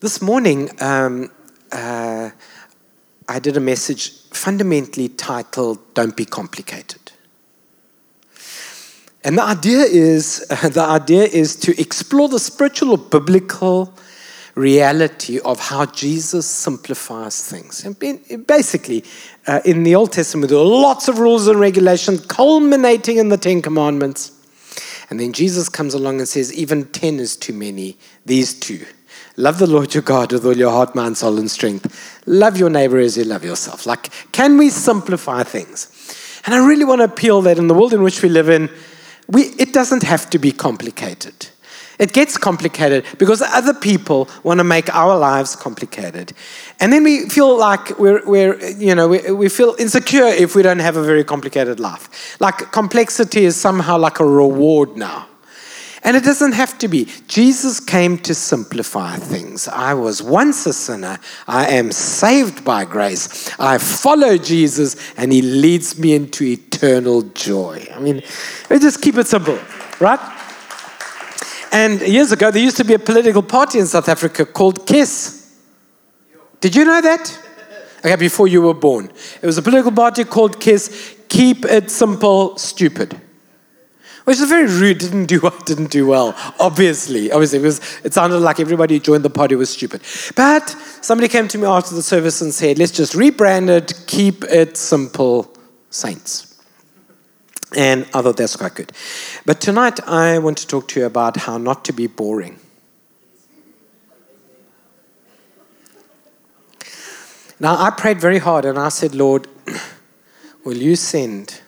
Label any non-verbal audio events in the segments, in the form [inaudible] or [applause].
This morning, um, uh, I did a message fundamentally titled Don't Be Complicated. And the idea is [laughs] the idea is to explore the spiritual or biblical reality of how Jesus simplifies things. And basically, uh, in the Old Testament, there are lots of rules and regulations culminating in the Ten Commandments. And then Jesus comes along and says, even 10 is too many, these two. Love the Lord your God with all your heart, mind, soul, and strength. Love your neighbor as you love yourself. Like, can we simplify things? And I really want to appeal that in the world in which we live in, we, it doesn't have to be complicated. It gets complicated because other people want to make our lives complicated. And then we feel like we're, we're you know, we, we feel insecure if we don't have a very complicated life. Like complexity is somehow like a reward now. And it doesn't have to be. Jesus came to simplify things. I was once a sinner. I am saved by grace. I follow Jesus, and he leads me into eternal joy. I mean, we just keep it simple, right? And years ago, there used to be a political party in South Africa called KISS. Did you know that? Okay, before you were born. It was a political party called KISS, Keep It Simple, Stupid. Which is very rude, didn't do didn't do well, obviously. Obviously, it sounded like everybody who joined the party was stupid. But somebody came to me after the service and said, let's just rebrand it, keep it simple, saints. And I thought that's quite good. But tonight I want to talk to you about how not to be boring. Now I prayed very hard and I said, Lord, [clears throat] will you send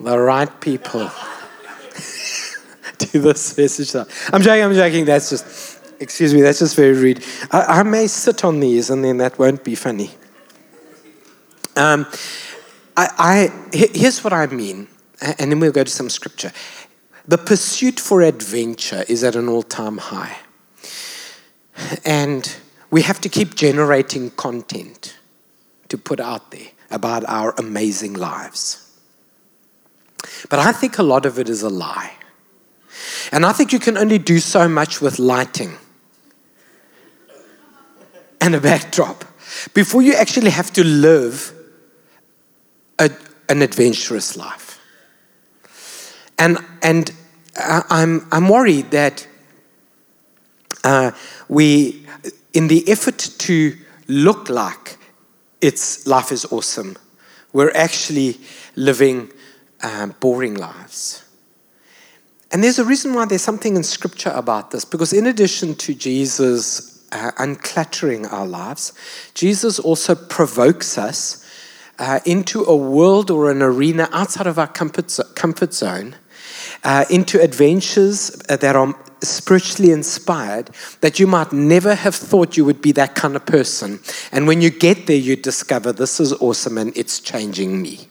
the right people [laughs] to this message? I'm joking, I'm joking. That's just, excuse me, that's just very rude. I, I may sit on these and then that won't be funny. Um, I, I, here's what I mean, and then we'll go to some scripture. The pursuit for adventure is at an all time high. And we have to keep generating content to put out there about our amazing lives. But I think a lot of it is a lie. And I think you can only do so much with lighting and a backdrop before you actually have to live a, an adventurous life. And, and I'm, I'm worried that uh, we, in the effort to look like its life is awesome, we're actually living um, boring lives. And there's a reason why there's something in scripture about this, because in addition to Jesus uh, uncluttering our lives, Jesus also provokes us uh, into a world or an arena outside of our comfort, comfort zone, uh, into adventures that are spiritually inspired that you might never have thought you would be that kind of person. And when you get there, you discover this is awesome and it's changing me.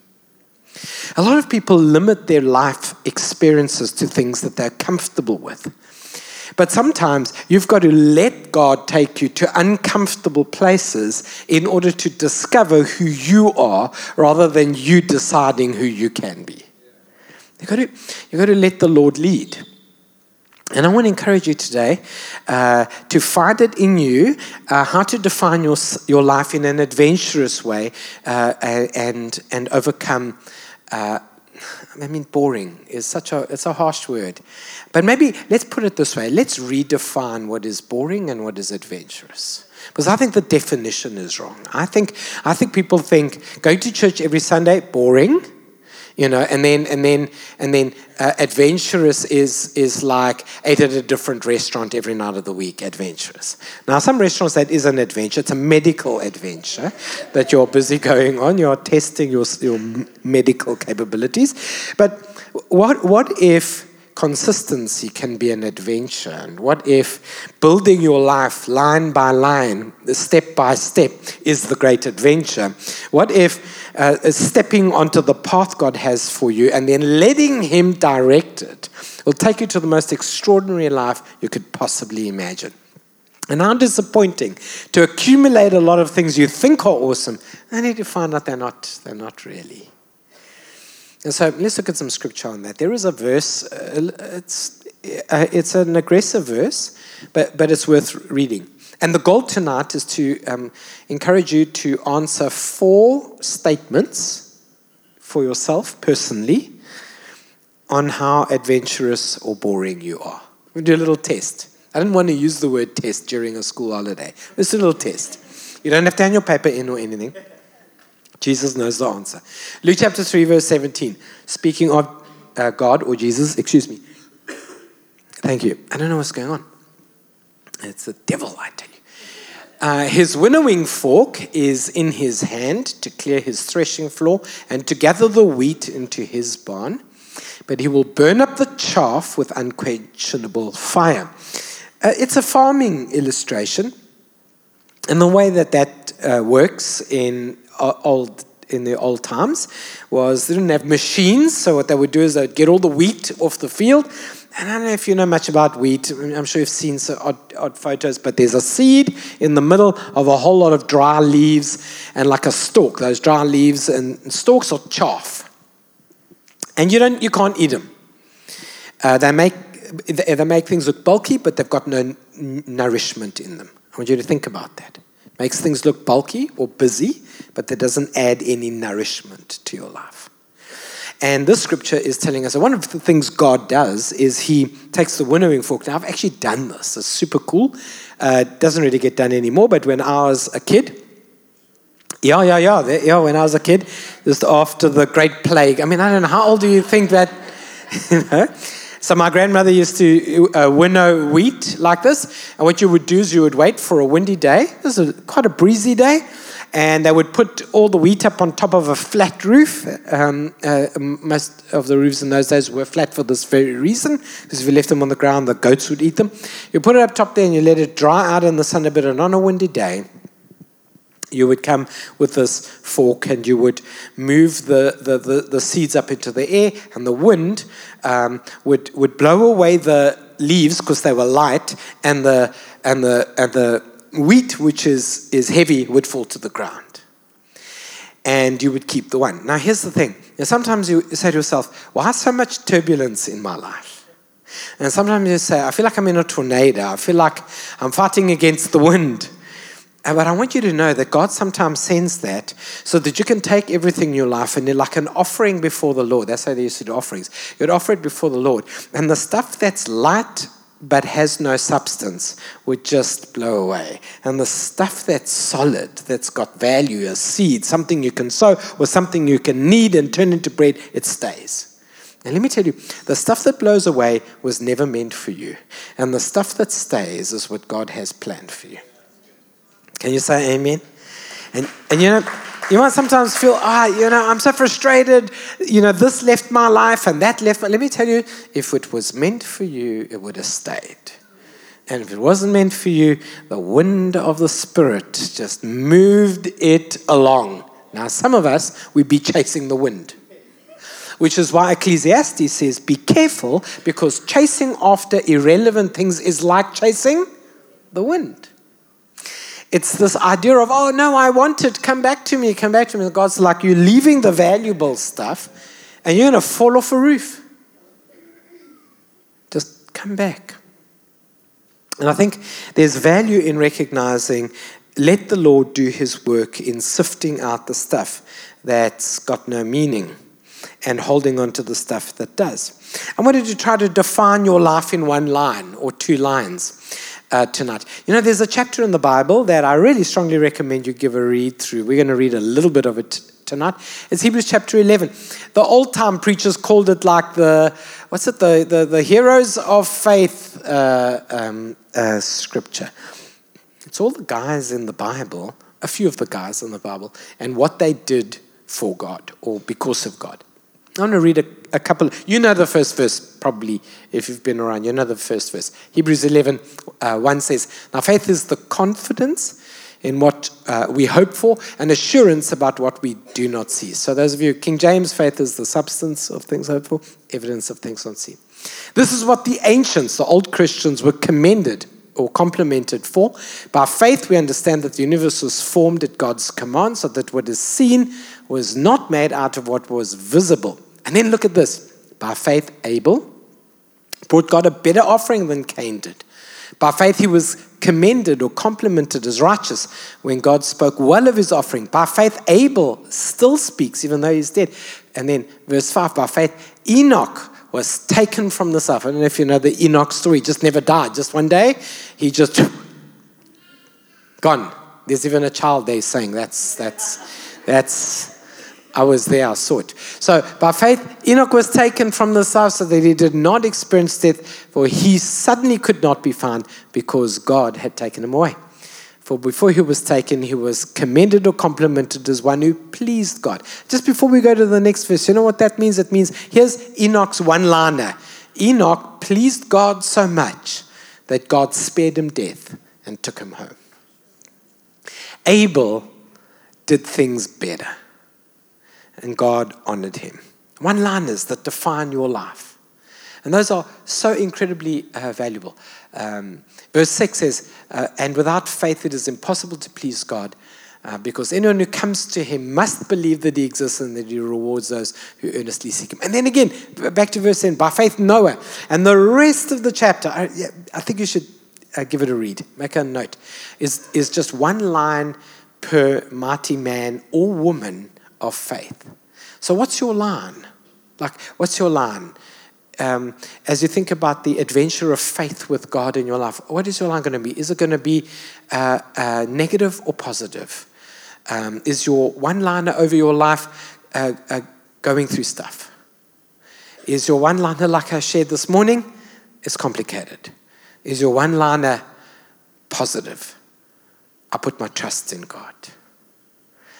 A lot of people limit their life experiences to things that they're comfortable with. But sometimes you've got to let God take you to uncomfortable places in order to discover who you are rather than you deciding who you can be. You've got to, you've got to let the Lord lead. And I want to encourage you today uh, to find it in you uh, how to define your, your life in an adventurous way uh, and, and overcome uh, I mean, boring is such a it's a harsh word, but maybe let's put it this way: let's redefine what is boring and what is adventurous. Because I think the definition is wrong. I think I think people think going to church every Sunday boring, you know, and then and then and then uh, adventurous is is like ate at a different restaurant every night of the week. Adventurous. Now, some restaurants that is an adventure. It's a medical adventure that you're busy [laughs] going on. You're testing your your medical capabilities. But what what if consistency can be an adventure? And what if building your life line by line, step by step, is the great adventure? What if uh, stepping onto the path God has for you and then letting Him direct it will take you to the most extraordinary life you could possibly imagine? And how disappointing to accumulate a lot of things you think are awesome, only to find out they're not, they're not really. And so let's look at some scripture on that. There is a verse, uh, it's uh, it's an aggressive verse, but, but it's worth reading. And the goal tonight is to um, encourage you to answer four statements for yourself personally on how adventurous or boring you are. We'll do a little test. I didn't want to use the word test during a school holiday. It's a little test. You don't have to hand your paper in or anything. Jesus knows the answer. Luke chapter 3, verse 17. Speaking of uh, God or Jesus, excuse me. Thank you. I don't know what's going on. It's the devil, I tell you. Uh, his winnowing fork is in his hand to clear his threshing floor and to gather the wheat into his barn, but he will burn up the chaff with unquenchable fire. Uh, it's a farming illustration, and the way that that uh, works in old in the old times was they didn't have machines, so what they would do is they'd get all the wheat off the field. And I don't know if you know much about wheat. I'm sure you've seen some odd, odd photos, but there's a seed in the middle of a whole lot of dry leaves and like a stalk. Those dry leaves and stalks are chaff, and you don't, you can't eat them. Uh, they make they make things look bulky, but they've got no n- nourishment in them. I want you to think about that. Makes things look bulky or busy, but that doesn't add any nourishment to your life. And this scripture is telling us that one of the things God does is He takes the winnowing fork. Now, I've actually done this. It's super cool. Uh, it doesn't really get done anymore, but when I was a kid, yeah, yeah, yeah, yeah, when I was a kid, just after the Great Plague. I mean, I don't know, how old do you think that, [laughs] you know? So my grandmother used to uh, winnow wheat like this, and what you would do is you would wait for a windy day. This is quite a breezy day, and they would put all the wheat up on top of a flat roof. Um, uh, most of the roofs in those days were flat for this very reason, because if you left them on the ground, the goats would eat them. You put it up top there and you let it dry out in the sun a bit, and on a windy day, you would come with this fork and you would move the, the, the, the seeds up into the air, and the wind um, would, would blow away the leaves because they were light, and the, and the, and the wheat, which is, is heavy, would fall to the ground. And you would keep the one. Now, here's the thing. Now, sometimes you say to yourself, why so much turbulence in my life? And sometimes you say, I feel like I'm in a tornado. I feel like I'm fighting against the wind. But I want you to know that God sometimes sends that so that you can take everything in your life and like an offering before the Lord. That's how they used to do offerings. You'd offer it before the Lord. And the stuff that's light but has no substance would just blow away. And the stuff that's solid, that's got value, a seed, something you can sow, or something you can knead and turn into bread, it stays. And let me tell you, the stuff that blows away was never meant for you. And the stuff that stays is what God has planned for you. Can you say amen? And, and you know, you might sometimes feel, ah, you know, I'm so frustrated. You know, this left my life and that left my. Let me tell you, if it was meant for you, it would have stayed. And if it wasn't meant for you, the wind of the Spirit just moved it along. Now, some of us, we'd be chasing the wind. Which is why Ecclesiastes says, be careful because chasing after irrelevant things is like chasing the wind. It's this idea of, oh no, I want it, come back to me, come back to me. God's like, you're leaving the valuable stuff and you're going to fall off a roof. Just come back. And I think there's value in recognizing let the Lord do his work in sifting out the stuff that's got no meaning and holding on to the stuff that does. I wanted to try to define your life in one line or two lines uh, tonight. You know, there's a chapter in the Bible that I really strongly recommend you give a read through. We're going to read a little bit of it tonight. It's Hebrews chapter 11. The old time preachers called it like the, what's it, the, the, the heroes of faith uh, um, uh, scripture. It's all the guys in the Bible, a few of the guys in the Bible, and what they did for God or because of God. I want to read a, a couple. You know the first verse, probably, if you've been around. You know the first verse. Hebrews 11, uh, 1 says, Now faith is the confidence in what uh, we hope for and assurance about what we do not see. So, those of you, King James, faith is the substance of things hoped for, evidence of things unseen. This is what the ancients, the old Christians, were commended or complemented for. By faith, we understand that the universe was formed at God's command, so that what is seen was not made out of what was visible. And then look at this. By faith, Abel brought God a better offering than Cain did. By faith, he was commended or complimented as righteous when God spoke well of his offering. By faith, Abel still speaks, even though he's dead. And then, verse 5 by faith, Enoch was taken from the earth. I don't know if you know the Enoch story, he just never died. Just one day, he just gone. There's even a child there saying that's that's that's I was there, I saw it. So by faith, Enoch was taken from the south so that he did not experience death, for he suddenly could not be found because God had taken him away. For before he was taken, he was commended or complimented as one who pleased God. Just before we go to the next verse, you know what that means? It means here's Enoch's one liner Enoch pleased God so much that God spared him death and took him home. Abel did things better and God honored him. One liners that define your life. And those are so incredibly uh, valuable. Um, verse 6 says, uh, And without faith it is impossible to please God, uh, because anyone who comes to him must believe that he exists and that he rewards those who earnestly seek him. And then again, back to verse 10 by faith, Noah. And the rest of the chapter, I, I think you should uh, give it a read, make a note, is, is just one line per mighty man or woman of faith. So, what's your line? Like, what's your line? Um, as you think about the adventure of faith with God in your life, what is your line going to be? Is it going to be uh, uh, negative or positive? Um, is your one liner over your life uh, uh, going through stuff? Is your one liner, like I shared this morning, is complicated? Is your one liner positive? I put my trust in God.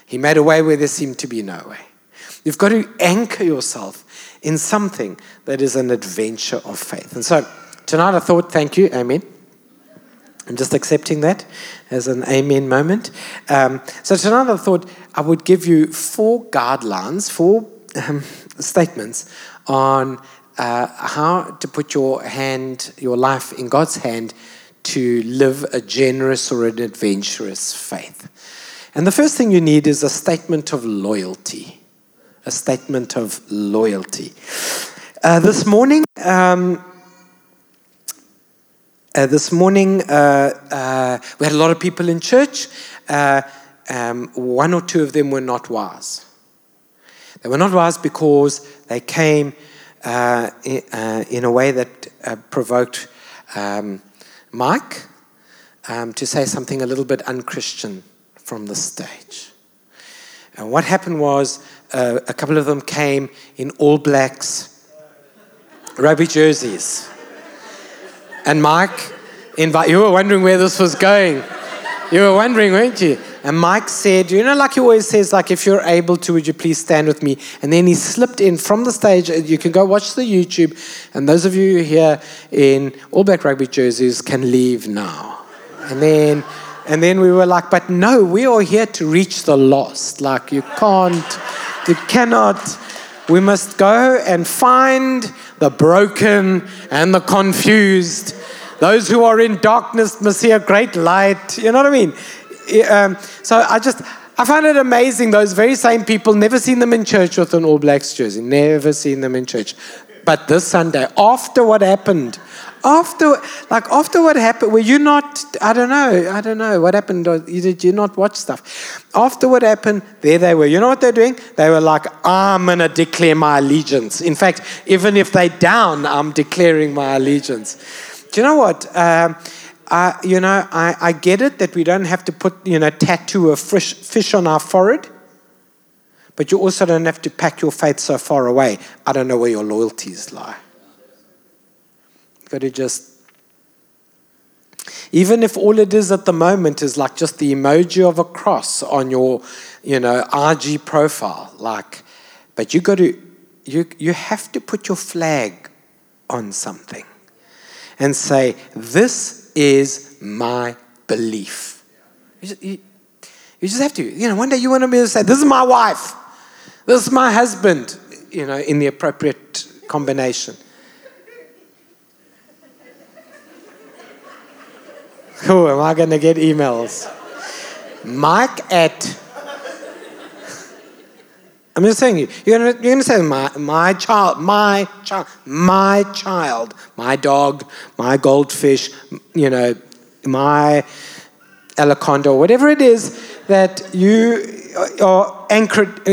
He made a way where there seemed to be no way. You've got to anchor yourself in something that is an adventure of faith. And so tonight I thought, thank you, amen. I'm just accepting that as an amen moment. Um, so tonight I thought I would give you four guidelines, four um, statements on uh, how to put your hand, your life in God's hand to live a generous or an adventurous faith. And the first thing you need is a statement of loyalty. A statement of loyalty. Uh, this morning, um, uh, this morning, uh, uh we had a lot of people in church. Uh, um, one or two of them were not wise. They were not wise because they came uh, in, in, a way that provoked um, Mike um, to say something a little bit unchristian from the stage. And what happened was uh, a couple of them came in all blacks, rugby jerseys. And Mike, invite, you were wondering where this was going. You were wondering, weren't you? And Mike said, you know, like he always says, like, if you're able to, would you please stand with me? And then he slipped in from the stage. You can go watch the YouTube. And those of you here in All Black Rugby jerseys can leave now. And then and then we were like, but no, we are here to reach the lost. Like, you can't, you cannot. We must go and find the broken and the confused. Those who are in darkness must see a great light. You know what I mean? Um, so I just, I find it amazing. Those very same people, never seen them in church with an All Blacks jersey. Never seen them in church. But this Sunday, after what happened, after like after what happened were you not i don't know i don't know what happened did you not watch stuff? After what happened there they were. You know what they're doing? They were like i'm gonna declare my allegiance. In fact even if they down i'm declaring my allegiance. Do you know what? Um, I, you know I, I get it that we don't have to put you know tattoo a fish, fish on our forehead but you also don't have to pack your faith so far away. I don't know where your loyalties lie got to just even if all it is at the moment is like just the emoji of a cross on your you know rg profile like but you got to you you have to put your flag on something and say this is my belief. You just, you, you just have to you know one day you want to be able to say this is my wife. This is my husband you know in the appropriate combination Who am I going to get emails? Mike at. I'm just saying you. You're gonna, you're gonna say my, my child, my child, my child, my dog, my goldfish, you know, my anaconda, whatever it is that you uh, are anchored.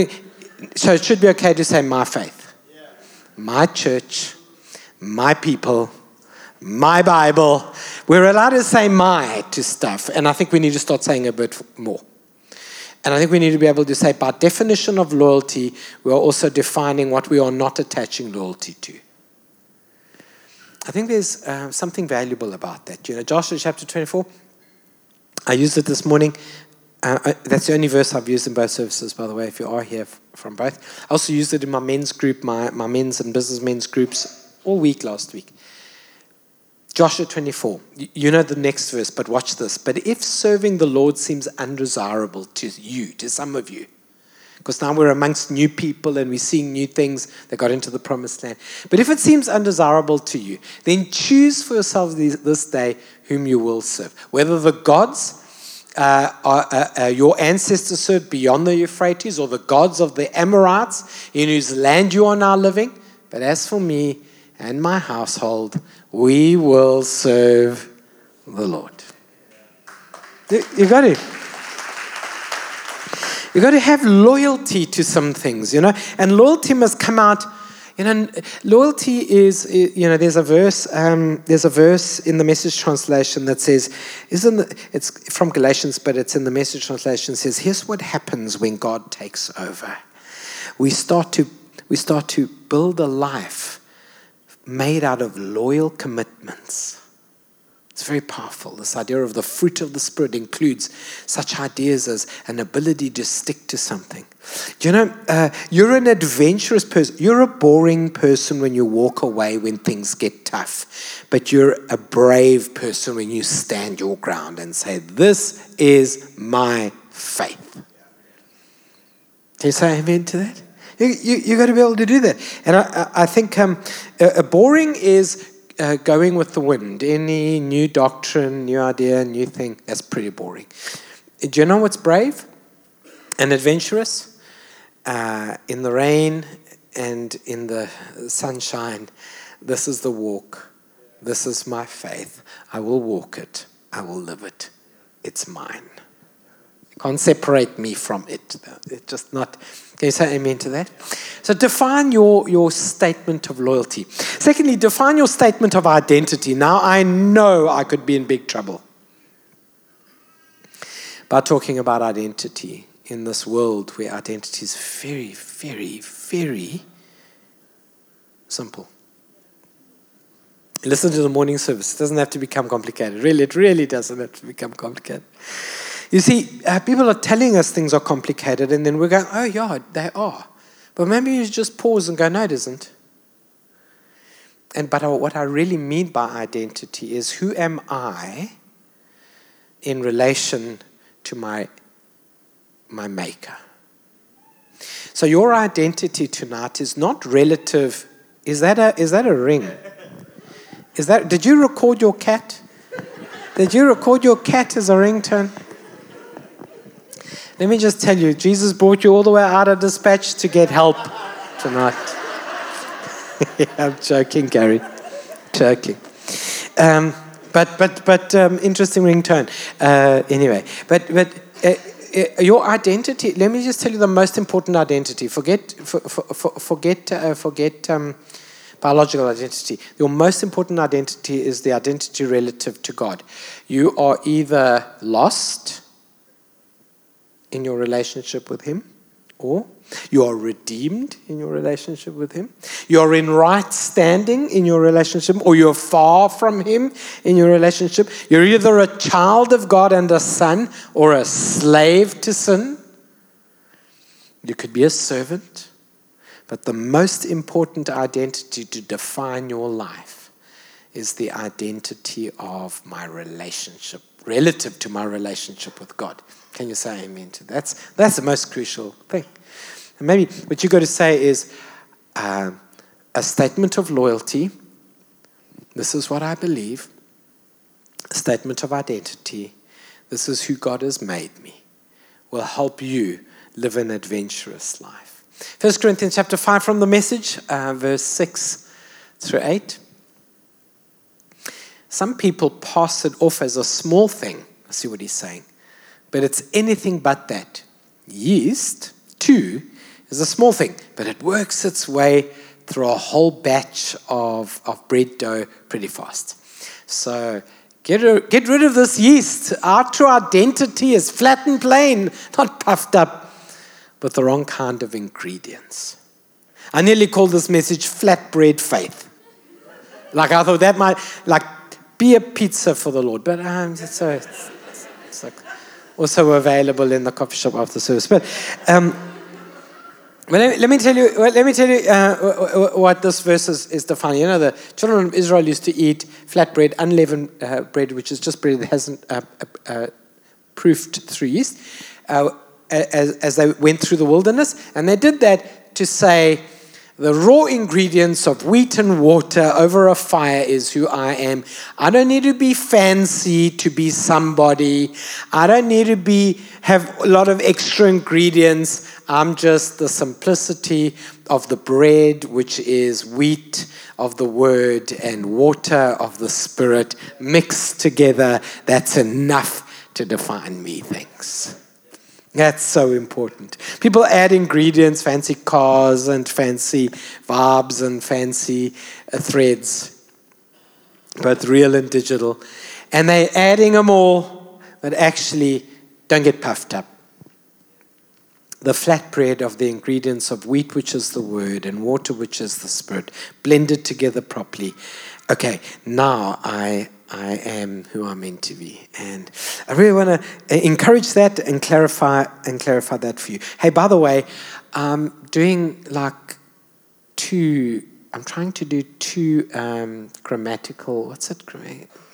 So it should be okay to say my faith, my church, my people, my Bible. We're allowed to say my to stuff, and I think we need to start saying a bit more. And I think we need to be able to say, by definition of loyalty, we are also defining what we are not attaching loyalty to. I think there's uh, something valuable about that. You know, Joshua chapter 24, I used it this morning. Uh, I, that's the only verse I've used in both services, by the way, if you are here f- from both. I also used it in my men's group, my, my men's and business men's groups all week last week. Joshua 24. You know the next verse, but watch this. But if serving the Lord seems undesirable to you, to some of you, because now we're amongst new people and we're seeing new things that got into the promised land. But if it seems undesirable to you, then choose for yourselves this day whom you will serve. Whether the gods uh, uh, uh, your ancestors served beyond the Euphrates or the gods of the Amorites in whose land you are now living. But as for me and my household, we will serve the Lord. You got it. You got to have loyalty to some things, you know, and loyalty must come out. You know, loyalty is, you know, there's a verse, um, there's a verse in the Message translation that says, isn't the, it's from Galatians, but it's in the Message translation says, here's what happens when God takes over. We start to, we start to build a life made out of loyal commitments. It's very powerful. This idea of the fruit of the Spirit includes such ideas as an ability to stick to something. Do you know, uh, you're an adventurous person. You're a boring person when you walk away when things get tough, but you're a brave person when you stand your ground and say, This is my faith. Can you say amen to that? You, you, you got to be able to do that. And I, I think um, boring is uh, going with the wind. Any new doctrine, new idea, new thing, that's pretty boring. Do you know what's brave and adventurous? Uh, in the rain and in the sunshine, this is the walk. This is my faith. I will walk it. I will live it. It's mine. Can't separate me from it. It's just not can you say amen to that? So define your, your statement of loyalty. Secondly, define your statement of identity. Now I know I could be in big trouble by talking about identity in this world where identity is very, very, very simple. Listen to the morning service. It doesn't have to become complicated. Really, it really doesn't have to become complicated. You see, uh, people are telling us things are complicated, and then we're going, oh, yeah, they are. But maybe you just pause and go, no, it isn't. And but what I really mean by identity is who am I in relation to my my maker? So your identity tonight is not relative. Is that a is that a ring? Is that did you record your cat? Did you record your cat as a ringtone? Let me just tell you, Jesus brought you all the way out of dispatch to get help tonight. [laughs] I'm joking, Gary. Joking. Um, but but but um, interesting ringtone. Uh, anyway, but but. Uh, uh, your identity. Let me just tell you the most important identity. Forget, for, for, for, forget, uh, forget um, biological identity. Your most important identity is the identity relative to God. You are either lost in your relationship with Him, or you are redeemed in your relationship with Him. You're in right standing in your relationship, or you're far from Him in your relationship. You're either a child of God and a son, or a slave to sin. You could be a servant. But the most important identity to define your life is the identity of my relationship, relative to my relationship with God. Can you say amen to that? That's, that's the most crucial thing. And maybe what you've got to say is uh, a statement of loyalty. This is what I believe. A statement of identity. This is who God has made me. Will help you live an adventurous life. 1 Corinthians chapter 5 from the message, uh, verse 6 through 8. Some people pass it off as a small thing. See what he's saying. But it's anything but that. Yeast, too, is a small thing, but it works its way through a whole batch of, of bread dough pretty fast. So get, get rid of this yeast. Our true identity is flat and plain, [laughs] not puffed up with the wrong kind of ingredients. I nearly called this message flatbread faith. Like I thought that might, like, be a pizza for the Lord. But um, it's, it's, it's like also available in the coffee shop after service. But um, let, me, let me tell you. Let me tell you uh, what this verse is, is defining. You know, the children of Israel used to eat flat bread, unleavened uh, bread, which is just bread that hasn't uh, uh, uh proofed through yeast, uh, as, as they went through the wilderness, and they did that to say the raw ingredients of wheat and water over a fire is who I am. I don't need to be fancy to be somebody. I don't need to be have a lot of extra ingredients. I'm just the simplicity of the bread, which is wheat of the word and water of the spirit mixed together. That's enough to define me, thanks. That's so important. People add ingredients, fancy cars and fancy vibes and fancy uh, threads, both real and digital. And they're adding them all, but actually don't get puffed up. The flatbread of the ingredients of wheat, which is the word, and water, which is the spirit, blended together properly. Okay, now I I am who I'm meant to be. And I really want to uh, encourage that and clarify and clarify that for you. Hey, by the way, I'm doing like two. I'm trying to do two um, grammatical. What's it?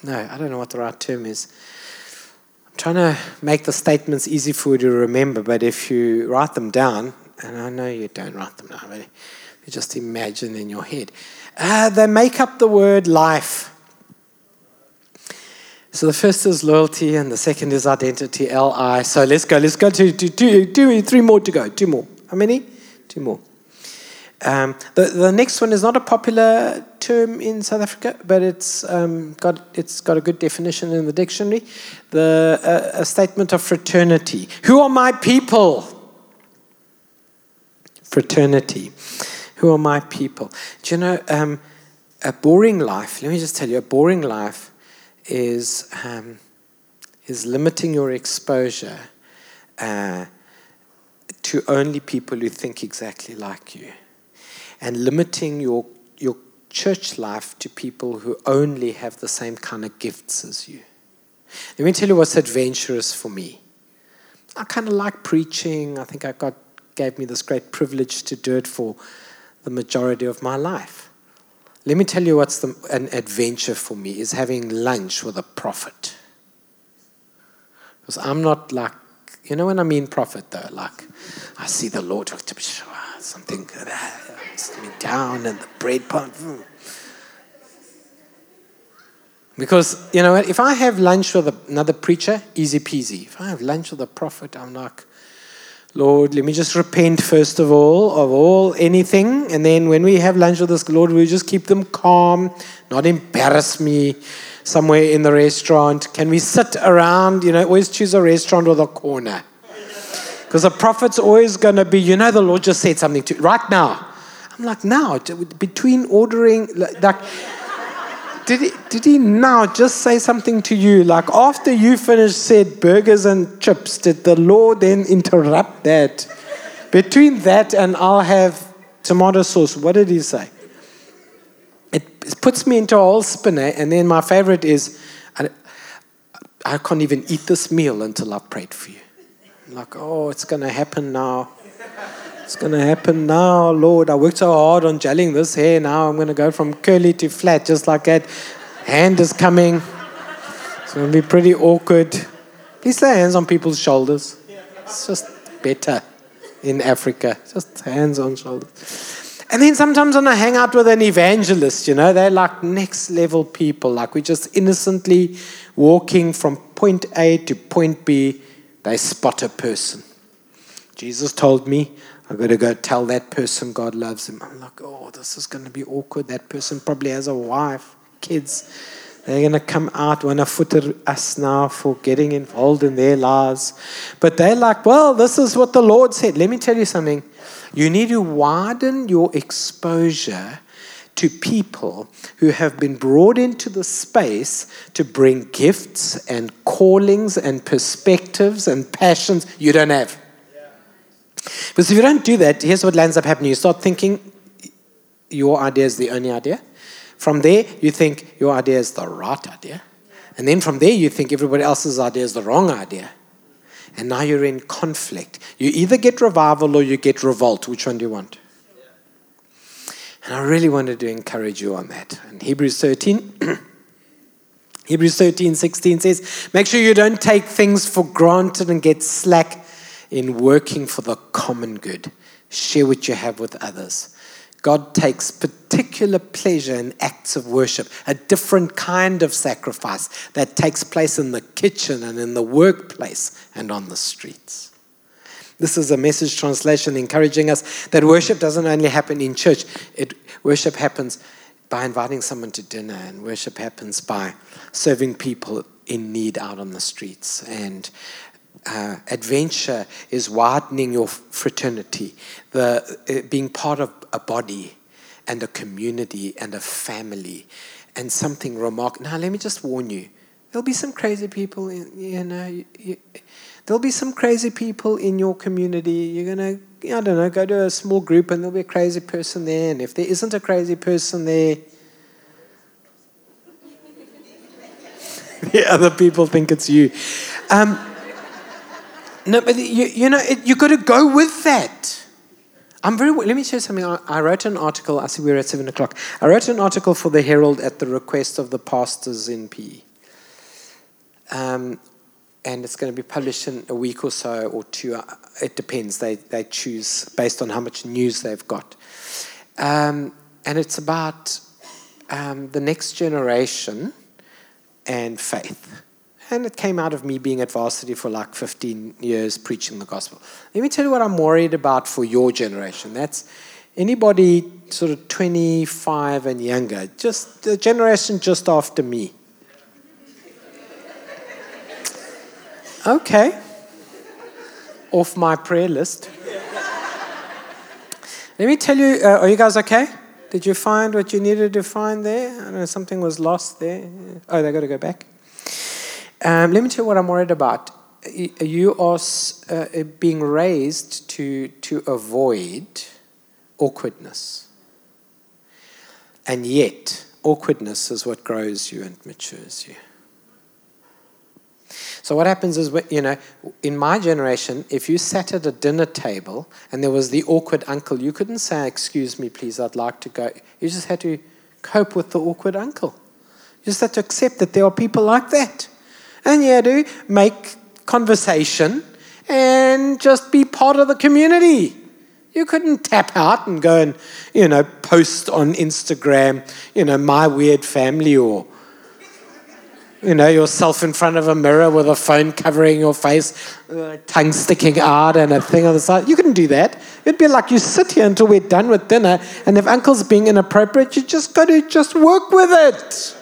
No, I don't know what the right term is. Trying to make the statements easy for you to remember. But if you write them down, and I know you don't write them down, but you just imagine in your head, uh, they make up the word life. So the first is loyalty and the second is identity, L-I. So let's go. Let's go to three more to go. Two more. How many? Two more. Um, the, the next one is not a popular term in South Africa, but it's um, got it's got a good definition in the dictionary. The uh, a statement of fraternity. Who are my people? Fraternity. Who are my people? Do you know um, a boring life? Let me just tell you, a boring life is, um, is limiting your exposure uh, to only people who think exactly like you and limiting your, your church life to people who only have the same kind of gifts as you. Let me tell you what's adventurous for me. I kind of like preaching. I think I got gave me this great privilege to do it for the majority of my life. Let me tell you what's the, an adventure for me is having lunch with a prophet. Because I'm not like, you know when I mean prophet though, like I see the Lord something me down and the bread pot. Because, you know, if I have lunch with another preacher, easy peasy. If I have lunch with a prophet, I'm like, Lord, let me just repent first of all of all anything. And then when we have lunch with this, Lord, we just keep them calm, not embarrass me somewhere in the restaurant. Can we sit around? You know, always choose a restaurant with a corner. Because the prophet's always going to be, you know, the Lord just said something to you right now. I'm like, now, between ordering, like, did he, did he now just say something to you? Like after you finished said burgers and chips, did the Lord then interrupt that? Between that and I'll have tomato sauce, what did he say? It puts me into a whole spinner. And then my favorite is, I, I can't even eat this meal until I've prayed for you. Like, oh, it's going to happen now. It's going to happen now, Lord. I worked so hard on gelling this hair. Now I'm going to go from curly to flat, just like that. Hand is coming. It's going to be pretty awkward. Please lay hands on people's shoulders. It's just better in Africa. Just hands on shoulders. And then sometimes when I hang out with an evangelist, you know, they're like next level people. Like we're just innocently walking from point A to point B. They spot a person. Jesus told me I've got to go tell that person God loves him. I'm like, oh, this is going to be awkward. That person probably has a wife, kids. They're going to come out, want to foot us now for getting involved in their lives. But they're like, well, this is what the Lord said. Let me tell you something. You need to widen your exposure to people who have been brought into the space to bring gifts and callings and perspectives and passions you don't have. Because if you don't do that, here's what ends up happening. You start thinking your idea is the only idea. From there, you think your idea is the right idea. And then from there, you think everybody else's idea is the wrong idea. And now you're in conflict. You either get revival or you get revolt. Which one do you want? And I really wanted to encourage you on that. In Hebrews 13. [clears throat] Hebrews 13, 16 says, Make sure you don't take things for granted and get slack in working for the common good. Share what you have with others. God takes particular pleasure in acts of worship, a different kind of sacrifice that takes place in the kitchen and in the workplace and on the streets. This is a message translation encouraging us that worship doesn't only happen in church, it, worship happens by inviting someone to dinner, and worship happens by serving people in need out on the streets. And uh, adventure is widening your fraternity, the, uh, being part of a body and a community and a family and something remarkable. Now, let me just warn you there'll be some crazy people, in, you know, you, you, there'll be some crazy people in your community. You're going to, I don't know, go to a small group and there'll be a crazy person there. And if there isn't a crazy person there, [laughs] the other people think it's you. Um, no, but you, you know, it, you've got to go with that. I'm very. Let me share something. I, I wrote an article. I see we're at seven o'clock. I wrote an article for the Herald at the request of the pastors in PE. Um, and it's going to be published in a week or so or two. Uh, it depends. They they choose based on how much news they've got. Um, and it's about um, the next generation and faith. And it came out of me being at varsity for like 15 years preaching the gospel. Let me tell you what I'm worried about for your generation. That's anybody sort of 25 and younger, just the generation just after me. Okay. Off my prayer list. Let me tell you, uh, are you guys okay? Did you find what you needed to find there? I know, something was lost there. Oh, they got to go back. Um, let me tell you what I'm worried about. You are uh, being raised to, to avoid awkwardness. And yet, awkwardness is what grows you and matures you. So what happens is, you know, in my generation, if you sat at a dinner table and there was the awkward uncle, you couldn't say, "Excuse me, please, I'd like to go." You just had to cope with the awkward uncle. You just had to accept that there are people like that and you had to make conversation and just be part of the community. You couldn't tap out and go and, you know, post on Instagram, you know, my weird family or, you know, yourself in front of a mirror with a phone covering your face, uh, tongue sticking out and a thing on the side. You couldn't do that. It'd be like you sit here until we're done with dinner, and if uncle's being inappropriate, you just got to just work with it.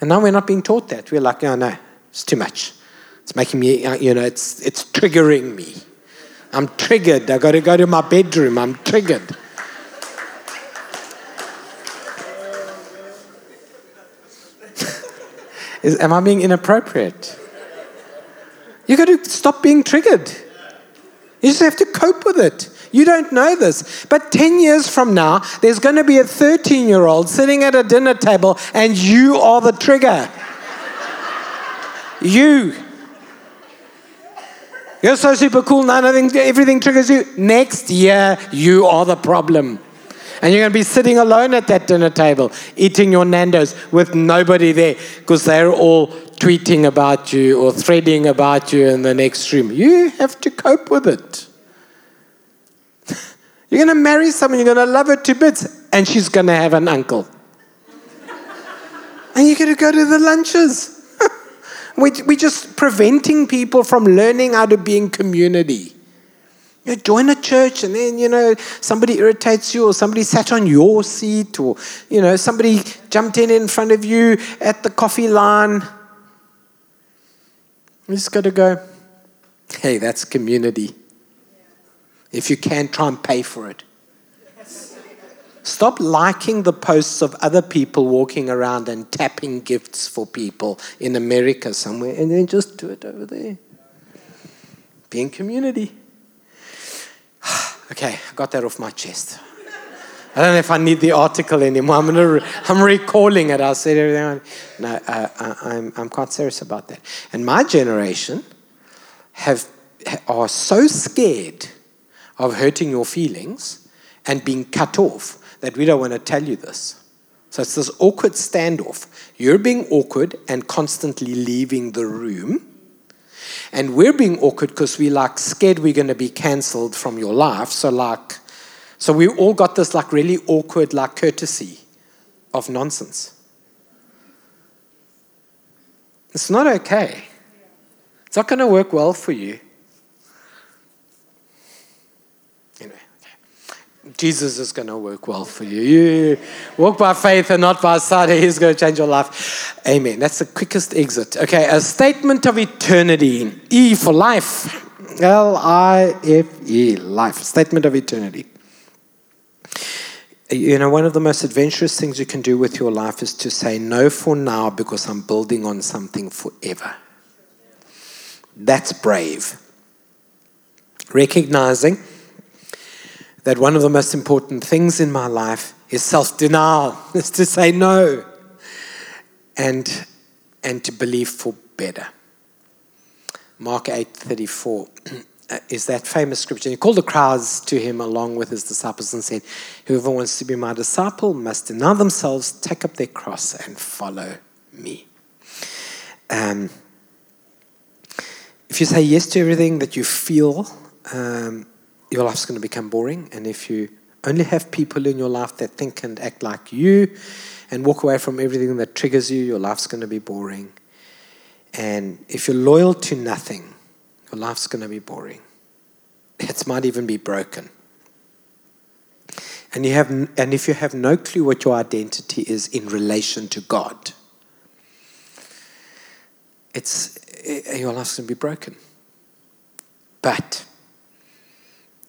And now we're not being taught that. We're like, oh, no, it's too much. It's making me, uh, you know, it's, it's triggering me. I'm triggered. I got to go to my bedroom. I'm triggered. Is, am I being inappropriate? You've got to stop being triggered. You just have to cope with it. You don't know this. But 10 years from now, there's going to be a 13 year old sitting at a dinner table, and you are the trigger. [laughs] you. You're so super cool now, everything triggers you. Next year, you are the problem. And you're going to be sitting alone at that dinner table, eating your Nando's with nobody there because they're all tweeting about you or threading about you in the next room. You have to cope with it. [laughs] You're going to marry someone, you're going to love her to bits, and she's going to have an uncle. [laughs] and you're going to go to the lunches. [laughs] We, we're just preventing people from learning how to be in community. You join a church and then, you know, somebody irritates you or somebody sat on your seat or, you know, somebody jumped in in front of you at the coffee line. You just got to go, hey, that's community. If you can, try and pay for it. Stop liking the posts of other people walking around and tapping gifts for people in America somewhere and then just do it over there. Be in community. [sighs] Okay, I got that off my chest. I don't know if I need the article anymore. I'm, re- I'm recalling it. I'll say everything. No, uh, uh, I'm, I'm quite serious about that. And my generation have, are so scared of hurting your feelings and being cut off that we don't want to tell you this. So it's this awkward standoff. You're being awkward and constantly leaving the room and we're being awkward because we're like scared we're going to be cancelled from your life. So, like, so we all got this like really awkward, like courtesy of nonsense. It's not okay. It's not going to work well for you. Jesus is going to work well for you. You walk by faith and not by sight. He's going to change your life. Amen. That's the quickest exit. Okay, a statement of eternity. E for life. L I F E, life. Statement of eternity. You know, one of the most adventurous things you can do with your life is to say no for now because I'm building on something forever. That's brave. Recognizing that one of the most important things in my life is self denial, [laughs] is to say no and, and to believe for better. Mark 8 34 [clears throat] is that famous scripture. He called the crowds to him along with his disciples and said, Whoever wants to be my disciple must deny themselves, take up their cross, and follow me. Um, if you say yes to everything that you feel, um, your life's going to become boring. And if you only have people in your life that think and act like you and walk away from everything that triggers you, your life's going to be boring. And if you're loyal to nothing, your life's going to be boring. It might even be broken. And, you have, and if you have no clue what your identity is in relation to God, it's, eh, your life's going to be broken. But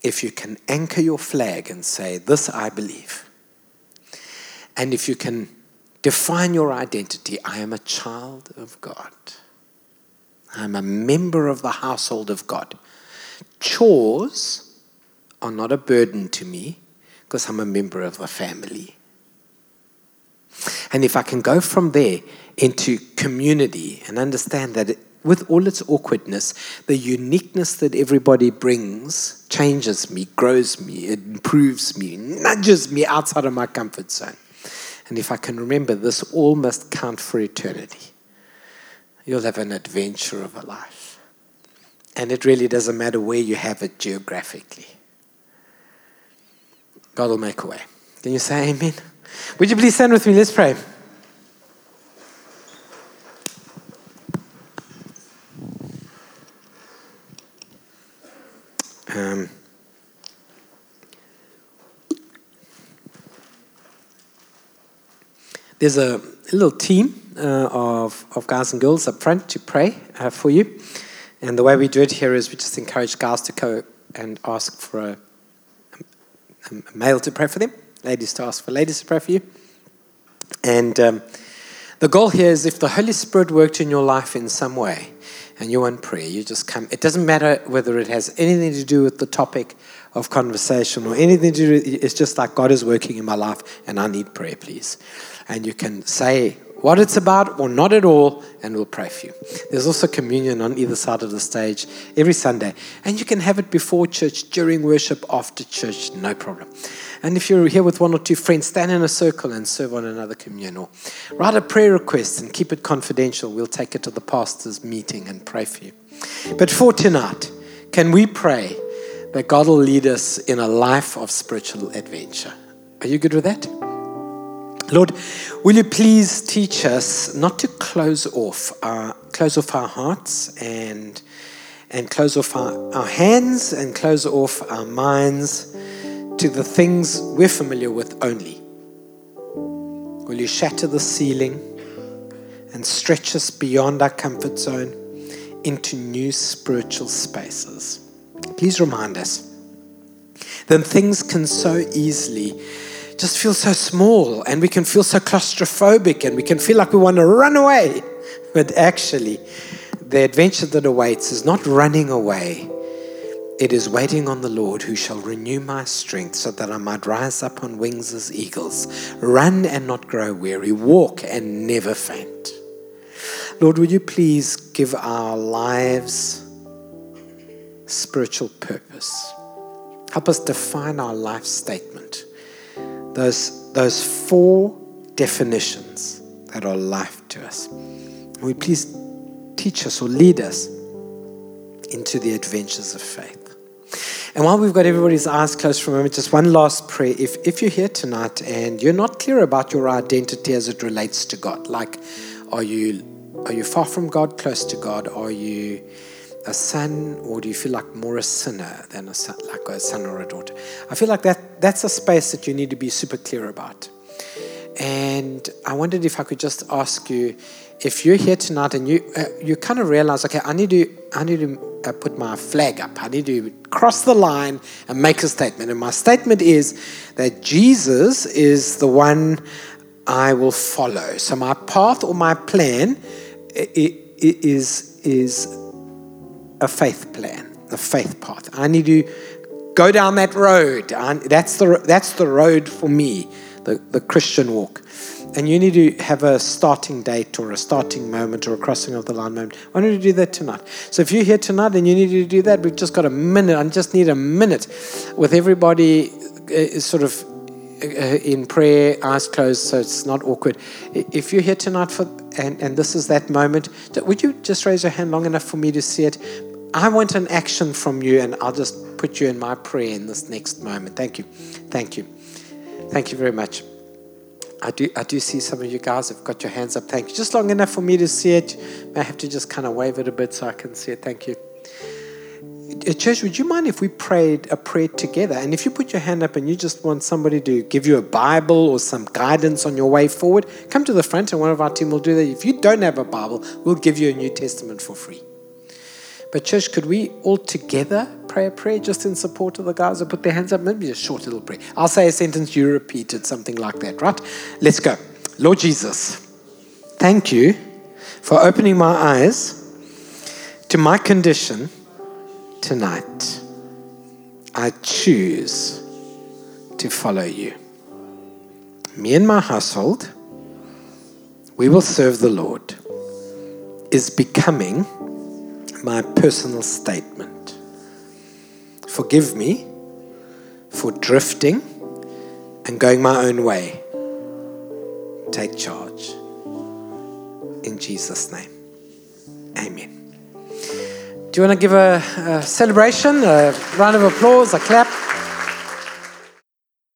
if you can anchor your flag and say, This I believe, and if you can define your identity, I am a child of God, I'm a member of the household of God. Chores are not a burden to me because I'm a member of the family. And if I can go from there into community and understand that with all its awkwardness, the uniqueness that everybody brings changes me, grows me, it improves me, nudges me outside of my comfort zone. And if I can remember this all must count for eternity, you'll have an adventure of a life. And it really doesn't matter where you have it geographically. God will make a way. Can you say amen? Would you please stand with me? Let's pray. Um, there's a little team uh, of, of guys and girls up front to pray uh, for you. And the way we do it here is we just encourage guys to go and ask for a, a, a male to pray for them, ladies to ask for ladies to pray for you. And um, the goal here is if the Holy Spirit worked in your life in some way, and you want prayer, you just come. It doesn't matter whether it has anything to do with the topic of conversation or anything to do. It's just like God is working in my life, and I need prayer, please. And you can say what it's about or not at all, and we'll pray for you. There's also communion on either side of the stage every Sunday, and you can have it before church, during worship, after church, no problem. And if you're here with one or two friends, stand in a circle and serve on another communal. Write a prayer request and keep it confidential. We'll take it to the pastor's meeting and pray for you. But for tonight, can we pray that God will lead us in a life of spiritual adventure? Are you good with that? Lord, will you please teach us not to close off our close off our hearts and, and close off our, our hands and close off our minds to the things we're familiar with only. Will you shatter the ceiling and stretch us beyond our comfort zone into new spiritual spaces? Please remind us that things can so easily just feel so small and we can feel so claustrophobic and we can feel like we want to run away. [laughs] But actually, the adventure that awaits is not running away. It is waiting on the Lord who shall renew my strength so that I might rise up on wings as eagles, run and not grow weary, walk and never faint. Lord, would you please give our lives spiritual purpose? Help us define our life statement those, those four definitions that are life to us. Will you please teach us or lead us into the adventures of faith? And while we've got everybody's eyes closed for a moment, just one last prayer. If, if you're here tonight and you're not clear about your identity as it relates to God, like are you are you far from God, close to God? Are you a son, or do you feel like more a sinner than a son, like a son or a daughter? I feel like that that's a space that you need to be super clear about. And I wondered if I could just ask you, if you're here tonight and you uh, you kind of realize, okay, I need to I need to uh, put my flag up. I need to cross the line and make a statement. And my statement is that Jesus is the one I will follow. So my path or my plan is is a faith plan, a faith path. I need to go down that road. that's, the, that's the road for me, the, the Christian walk. And you need to have a starting date or a starting moment or a crossing of the line moment. Why don't you do that tonight? So if you're here tonight and you need to do that, we've just got a minute. I just need a minute with everybody uh, sort of uh, in prayer, eyes closed, so it's not awkward. If you're here tonight for and, and this is that moment, would you just raise your hand long enough for me to see it? I want an action from you, and I'll just put you in my prayer in this next moment. Thank you. Thank you. Thank you very much. I do, I do see some of you guys have got your hands up. Thank you. Just long enough for me to see it. I have to just kind of wave it a bit so I can see it. Thank you. Uh, church, would you mind if we prayed a prayer together? And if you put your hand up and you just want somebody to give you a Bible or some guidance on your way forward, come to the front and one of our team will do that. If you don't have a Bible, we'll give you a New Testament for free. But, church, could we all together pray a prayer just in support of the guys who put their hands up? Maybe a short little prayer. I'll say a sentence, you repeat it, something like that, right? Let's go. Lord Jesus, thank you for opening my eyes to my condition tonight. I choose to follow you. Me and my household, we will serve the Lord, is becoming my personal statement. Forgive me for drifting and going my own way. Take charge. In Jesus' name. Amen. Do you want to give a, a celebration, a round of applause, a clap?